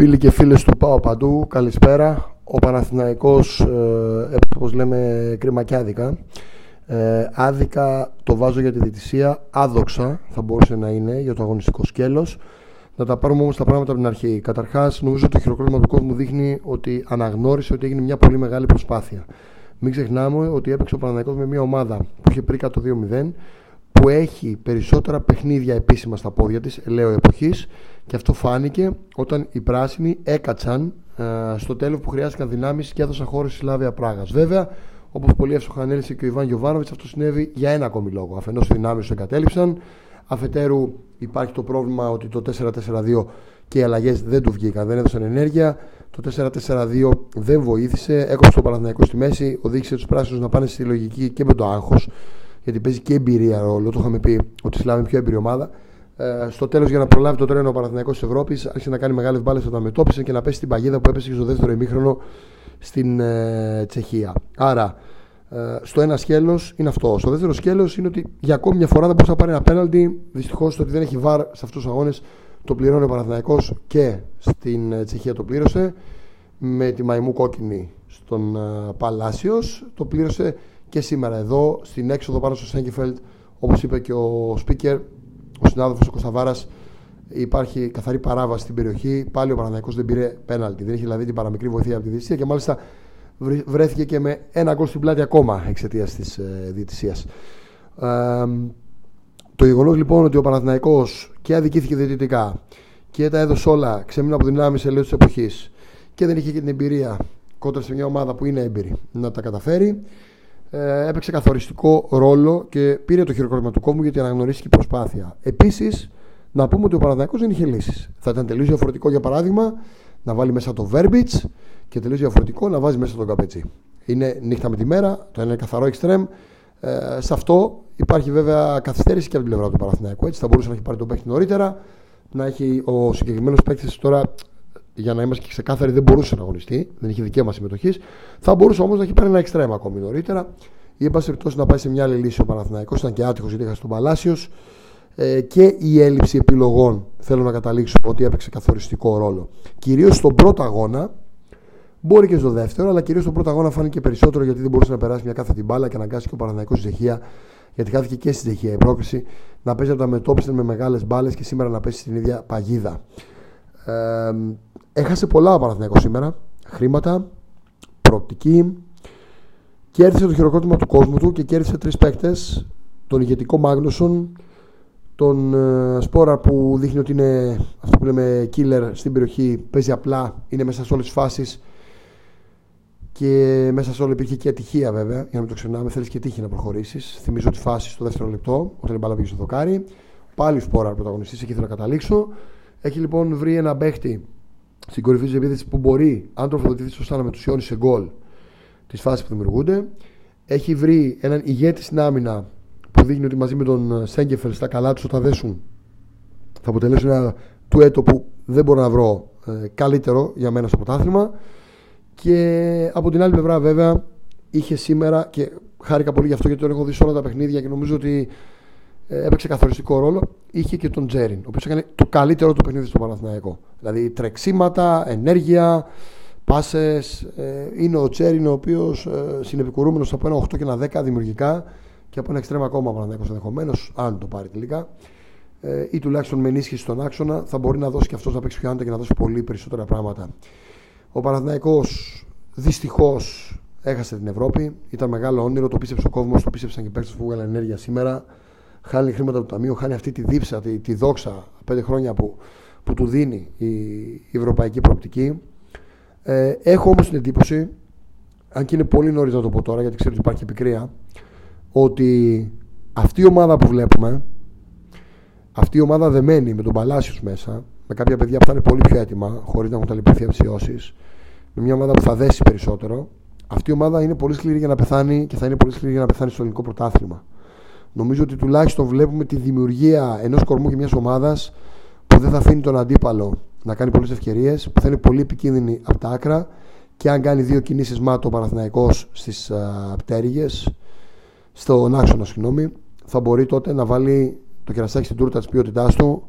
Φίλοι και φίλες του Πάω Παντού, καλησπέρα. Ο Παναθηναϊκός, ε, όπως λέμε, κρυμακιάδικα. Ε, άδικα το βάζω για τη διαιτησία, άδοξα θα μπορούσε να είναι για το αγωνιστικό σκέλος. Να τα πάρουμε όμως τα πράγματα από την αρχή. Καταρχάς, νομίζω ότι το χειροκρότημα του κόσμου δείχνει ότι αναγνώρισε ότι έγινε μια πολύ μεγάλη προσπάθεια. Μην ξεχνάμε ότι έπαιξε ο Παναθηναϊκός με μια ομάδα που είχε πριν το 2-0 που έχει περισσότερα παιχνίδια επίσημα στα πόδια της, λέω εποχής και αυτό φάνηκε όταν οι πράσινοι έκατσαν ε, στο τέλος που χρειάστηκαν δυνάμεις και έδωσαν χώρο στη Σλάβια Πράγας. Βέβαια, όπως πολύ εύστοχα ανέλησε και ο Ιβάν Γιοβάνοβιτς, αυτό συνέβη για ένα ακόμη λόγο. Αφενός οι δυνάμεις τους εγκατέλειψαν, αφετέρου υπάρχει το πρόβλημα ότι το 4-4-2 και οι αλλαγές δεν του βγήκαν, δεν έδωσαν ενέργεια. Το 4-4-2 δεν βοήθησε, έκοψε το Παναθηναϊκό στη μέση, οδήγησε τους πράσινους να πάνε στη λογική και με το άγχος γιατί παίζει και εμπειρία ρόλο. Το είχαμε πει ότι η Σλάβη είναι πιο εμπειρή ομάδα. Ε, στο τέλος, για να προλάβει το τρένο ο Παναθηναϊκός της Ευρώπης, άρχισε να κάνει μεγάλες μπάλες όταν μετώπισε και να πέσει στην παγίδα που έπεσε και στο δεύτερο ημίχρονο στην ε, Τσεχία. Άρα, ε, στο ένα σκέλος είναι αυτό. Στο δεύτερο σκέλος είναι ότι για ακόμη μια φορά δεν μπορούσε να πάρει ένα πέναλτι. Δυστυχώς το ότι δεν έχει βάρ σε αυτούς τους αγώνες το πληρώνει ο Παναθηναϊκός και στην ε, Τσεχία το πλήρωσε. Με τη μαϊμού κόκκινη στον ε, Παλάσιος το πλήρωσε και σήμερα εδώ στην έξοδο πάνω στο Σέγκεφελτ όπως είπε και ο speaker ο συνάδελφος ο Κωνσταβάρας υπάρχει καθαρή παράβαση στην περιοχή πάλι ο Παναναϊκός δεν πήρε πέναλτι δεν είχε δηλαδή την παραμικρή βοήθεια από τη Διευθυνσία και μάλιστα βρέθηκε και με ένα γκολ στην πλάτη ακόμα εξαιτίας της ε, διαιτησίας. Ε, το γεγονός λοιπόν ότι ο Παναθηναϊκός και αδικήθηκε διαιτητικά και τα έδωσε όλα ξέμεινε από δυνάμει σε της εποχής και δεν είχε και την εμπειρία κόντρα σε μια ομάδα που είναι έμπειρη να τα καταφέρει ε, έπαιξε καθοριστικό ρόλο και πήρε το χειροκρότημα του κόμμου γιατί αναγνωρίστηκε η προσπάθεια. Επίσης, να πούμε ότι ο Παναδάκο δεν είχε λύσεις. Θα ήταν τελείως διαφορετικό, για παράδειγμα, να βάλει μέσα το Verbitz και τελείως διαφορετικό να βάζει μέσα τον Καπέτσι. Είναι νύχτα με τη μέρα, το ένα είναι καθαρό εξτρέμ. Ε, σε αυτό υπάρχει βέβαια καθυστέρηση και από την πλευρά του Παναθηναϊκού. Έτσι θα μπορούσε να έχει πάρει τον παίχτη νωρίτερα, να έχει ο συγκεκριμένος παίκτης τώρα για να είμαστε και ξεκάθαροι, δεν μπορούσε να αγωνιστεί, δεν είχε δικαίωμα συμμετοχής. Θα μπορούσε όμως να έχει πάρει ένα εξτρέμα ακόμη νωρίτερα ή εν πάση περιπτώσει να πάει σε μια άλλη λύση ο Παναθηναϊκός. Ήταν και άτυχος γιατί είχα στον Παλάσιος. Ε, και η έλλειψη επιλογών θέλω να καταλήξω ότι έπαιξε καθοριστικό ρόλο. Κυρίως στον πρώτο αγώνα, μπορεί και στο δεύτερο, αλλά κυρίως στον πρώτο αγώνα φάνηκε περισσότερο γιατί δεν μπορούσε να περάσει μια κάθε την μπάλα και αναγκάστηκε ο Παναθηναϊκός στη Ζεχία. Γιατί χάθηκε και στη Ζεχία η πρόκληση να παίζει από τα μετώπιση με μεγάλες μπάλες και σήμερα να πέσει στην ίδια παγίδα. Ε, έχασε πολλά ο Παναθηναϊκός σήμερα. Χρήματα, προοπτική. Κέρδισε το χειροκρότημα του κόσμου του και κέρδισε τρεις παίκτες. Τον ηγετικό Μάγνουσον, τον ε, Σπόρα που δείχνει ότι είναι αυτό που λέμε killer στην περιοχή, παίζει απλά, είναι μέσα σε όλες τις φάσεις. Και μέσα σε όλο υπήρχε και ατυχία βέβαια, για να μην το ξεχνάμε. Θέλεις και τύχη να προχωρήσεις. Θυμίζω τη φάσης στο δεύτερο λεπτό, όταν η μπάλα πήγε στο δοκάρι. Πάλι Σπόρα πρωταγωνιστής, εκεί θέλω να καταλήξω. Έχει λοιπόν βρει ένα παίχτη στην κορυφή της επίθεσης που μπορεί, αν τροφοδοτηθεί σωστά, να μετουσιώνει σε γκολ τι φάσει που δημιουργούνται. Έχει βρει έναν ηγέτη στην άμυνα που δείχνει ότι μαζί με τον Σέγκεφελ στα καλά τους όταν δέσουν θα αποτελέσουν ένα του έτο που δεν μπορώ να βρω ε, καλύτερο για μένα στο πρωτάθλημα. Και από την άλλη πλευρά, βέβαια, είχε σήμερα και χάρηκα πολύ γι' αυτό γιατί τον έχω δει σε όλα τα παιχνίδια και νομίζω ότι ε, έπαιξε καθοριστικό ρόλο. Είχε και τον Τζέριν, ο οποίος έκανε το καλύτερο του παιχνίδι στο Παναθηναϊκό. Δηλαδή τρεξίματα, ενέργεια, πάσες. Ε, είναι ο Τζέριν ο οποίος ε, συνεπικουρούμενος από ένα 8 και ένα 10 δημιουργικά και από ένα εξτρέμα ακόμα Παναθηναϊκός ενδεχομένως, αν το πάρει τελικά. Ε, ή τουλάχιστον με ενίσχυση στον άξονα θα μπορεί να δώσει και αυτός να παίξει πιο άνετα και να δώσει πολύ περισσότερα πράγματα. Ο Παναθηναϊκός δυστυχώς έχασε την Ευρώπη. Ήταν μεγάλο όνειρο, το πίστεψε ο κόσμος, το πίστεψαν και οι παίκτες που βγάλαν ενέργεια σήμερα χάνει χρήματα του Ταμείου, χάνει αυτή τη δίψα, τη, τη δόξα πέντε χρόνια που, που του δίνει η, η ευρωπαϊκή προοπτική. Ε, έχω όμως την εντύπωση, αν και είναι πολύ νωρίς να το πω τώρα, γιατί ξέρω ότι υπάρχει επικρία, ότι αυτή η ομάδα που βλέπουμε, αυτή η ομάδα δεμένη με τον Παλάσιος μέσα, με κάποια παιδιά που θα είναι πολύ πιο έτοιμα, χωρίς να έχουν ταλαιπωρηθεί αψιώσει, με μια ομάδα που θα δέσει περισσότερο, αυτή η ομάδα είναι πολύ σκληρή για να πεθάνει και θα είναι πολύ σκληρή για να πεθάνει στο ελληνικό πρωτάθλημα. Νομίζω ότι τουλάχιστον βλέπουμε τη δημιουργία ενός κορμού και μιας ομάδας που δεν θα αφήνει τον αντίπαλο να κάνει πολλές ευκαιρίες, που θα είναι πολύ επικίνδυνη από τα άκρα και αν κάνει δύο κινήσεις μάτω ο Παναθηναϊκός στις πτέρυγες, στον άξονα, συγγνώμη, θα μπορεί τότε να βάλει το κερασάκι στην τούρτα της ποιότητάς του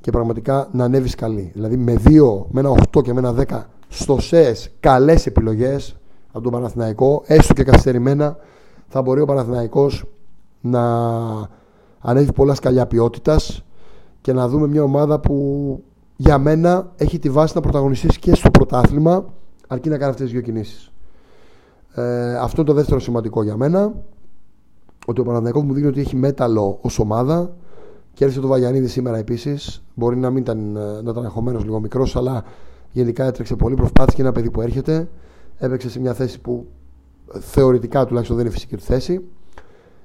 και πραγματικά να ανέβει καλή. Δηλαδή με, δύο, με ένα 8 και με ένα 10 στο ΣΕΣ καλές επιλογές από τον Παναθηναϊκό, έστω και καθυστερημένα, θα μπορεί ο Παναθηναϊκός να ανέβει πολλά σκαλιά ποιότητας και να δούμε μια ομάδα που για μένα έχει τη βάση να πρωταγωνιστήσει και στο πρωτάθλημα αρκεί να κάνει αυτές τις δύο κινήσεις. Ε, αυτό είναι το δεύτερο σημαντικό για μένα ότι ο Παναθηναϊκός μου δείχνει ότι έχει μέταλλο ως ομάδα Κέρδισε το Βαγιανίδη σήμερα επίσης. Μπορεί να μην ήταν, ε, να ήταν λίγο μικρός, αλλά γενικά έτρεξε πολύ. Προσπάθησε και ένα παιδί που έρχεται. Έπαιξε σε μια θέση που θεωρητικά τουλάχιστον δεν είναι φυσική του θέση.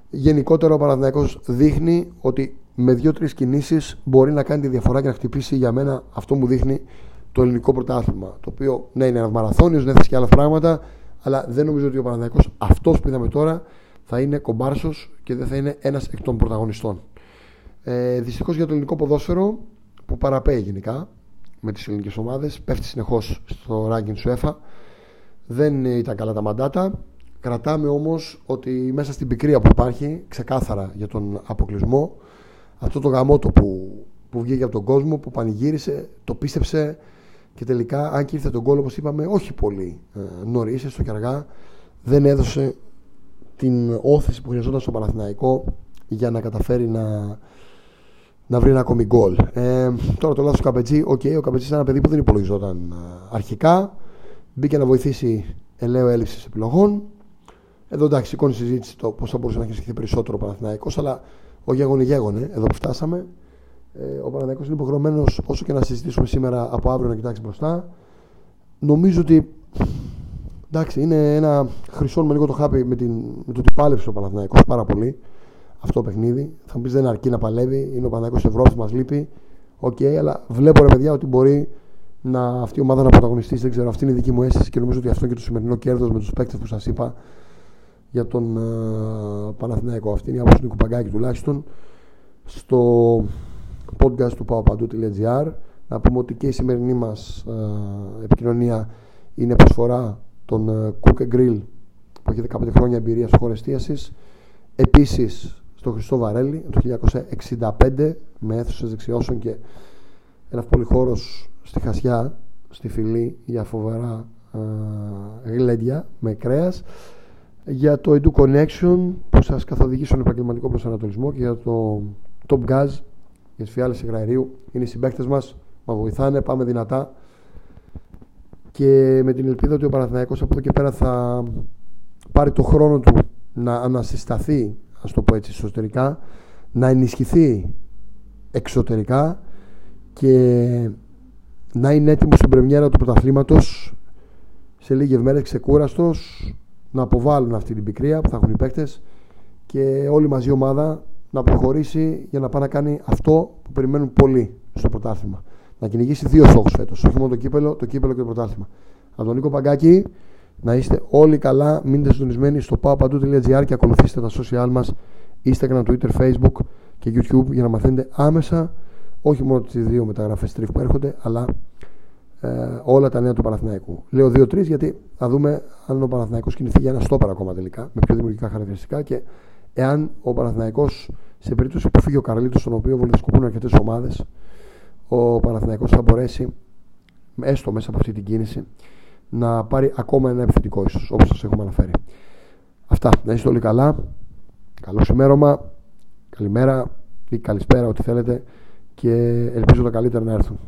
Γενικότερα ο Παναθηναϊκός δείχνει ότι με δύο-τρεις κινήσεις μπορεί να κάνει τη διαφορά και να χτυπήσει για μένα αυτό μου δείχνει το ελληνικό πρωτάθλημα. Το οποίο ναι, είναι ένας μαραθώνιος, ναι, θες και άλλα πράγματα, αλλά δεν νομίζω ότι ο Παναθηναϊκός αυτός που είδαμε τώρα θα είναι κομπάρσος και δεν θα είναι ένας εκ των πρωταγωνιστών. Ε, Δυστυχώς για το ελληνικό ποδόσφαιρο που παραπέει γενικά με τις ελληνικές ομάδες, πέφτει συνεχώς στο ranking του ΕΦΑ. Δεν ήταν καλά τα μαντάτα. Κρατάμε όμως ότι μέσα στην πικρία που υπάρχει, ξεκάθαρα για τον αποκλεισμό, αυτό το γαμότο που, που βγήκε από τον κόσμο, που πανηγύρισε, το πίστεψε και τελικά, αν και ήρθε το γκολ, όπως είπαμε, όχι πολύ ε, νωρίς, έστω και αργά, δεν έδωσε την ώθηση που χρειαζόταν στο Παναθηναϊκό για να καταφέρει να, να βρει ένα ακόμη γκολ. Ε, τώρα το λάθος του Καπετζή. OK, okay, ο Καπετζής ήταν ένα παιδί που δεν υπολογιζόταν ε, αρχικά. Μπήκε να βοηθήσει ελέω έλλειψη επιλογών. Εδώ εντάξει, σηκώνει συζήτηση το πώς θα μπορούσε να έχει περισσότερο ο Παναθηναϊκός, αλλά ό γέγονε γέγονε, εδώ που φτάσαμε. Ε, ο Παναθηναϊκός είναι υποχρεωμένος, όσο και να συζητήσουμε σήμερα από αύριο να κοιτάξει μπροστά. Νομίζω ότι εντάξει, είναι ένα χρυσωμένο λίγο το χάπι με, την, με το ότι πάλεψε ο Παναθηναϊκός πάρα πολύ αυτό το παιχνίδι. Θα μου πεις δεν αρκεί να παλεύει, είναι ο Παναθηναϊκός Ευρώπη, μας λείπει. OK, okay, αλλά βλέπω ρε παιδιά ότι μπορεί να, αυτή η ομάδα να πρωταγωνιστήσει. Δεν ξέρω, αυτή είναι η δική μου αίσθηση και νομίζω ότι αυτό είναι και το σημερινό κέρδος με τους παίκτες που σας είπα για τον uh, Παναθηναϊκό. Αυτή είναι η άποψη του Κουπαγκάκη τουλάχιστον. Στο podcast του paopandou.gr να πούμε ότι και η σημερινή μας uh, επικοινωνία είναι προσφορά των uh, Cook Grill που έχει 15 χρόνια εμπειρία σε χώρε εστίασης. Επίσης στο Χριστό Βαρέλη το 1965 με αίθουσες δεξιώσεων και ένας πολυχώρος στη Χασιά, στη Φυλή για φοβερά ε, γλέντια με κρέας για το Edu Connection που σας καθοδηγεί στον επαγγελματικό προσανατολισμό και για το Top Gas για τις φιάλες υγραερίου. Είναι οι συμπαίκτες μας μα βοηθάνε, πάμε δυνατά. Και με την ελπίδα ότι ο Παναθηναϊκός από εδώ και πέρα θα πάρει το χρόνο του να ανασυσταθεί ας το πω έτσι εσωτερικά να ενισχυθεί εξωτερικά και να είναι έτοιμος στην πρεμιέρα του πρωταθλήματος. Σε λίγες μέρες ξεκούραστος να αποβάλουν αυτή την πικρία που θα έχουν οι παίκτες και όλη μαζί η ομάδα να προχωρήσει για να πάει να κάνει αυτό που περιμένουν πολύ στο πρωτάθλημα. Να κυνηγήσει δύο στόχους φέτος. Όχι μόνο το κύπελο, το κύπελο και το πρωτάθλημα. Από τον Νίκο Παγκάκη, να είστε όλοι καλά. Μείνετε συντονισμένοι στο papadu.gr και ακολουθήστε τα social μας Instagram, Twitter, Facebook και YouTube για να μαθαίνετε άμεσα όχι μόνο τις δύο μεταγραφές τρίφ που έρχονται, αλλά ε, όλα τα νέα του Παναθηναϊκού. Λέω 2-3 γιατί θα δούμε αν ο Παναθηναϊκός κινηθεί για ένα στόπερ ακόμα τελικά, με πιο δημιουργικά χαρακτηριστικά και εάν ο Παναθηναϊκός σε περίπτωση που φύγει ο Καρλίτος, στον οποίο βολιδοσκοπούν αρκετές ομάδες, ο Παναθηναϊκός θα μπορέσει, έστω μέσα από αυτή την κίνηση, να πάρει ακόμα ένα επιθετικό ίσως, όπως σας έχουμε αναφέρει. Αυτά. Να είστε όλοι καλά. Καλό ημέρωμα. Καλημέρα ή καλησπέρα, ό,τι θέλετε. Και ελπίζω τα καλύτερα να έρθουν.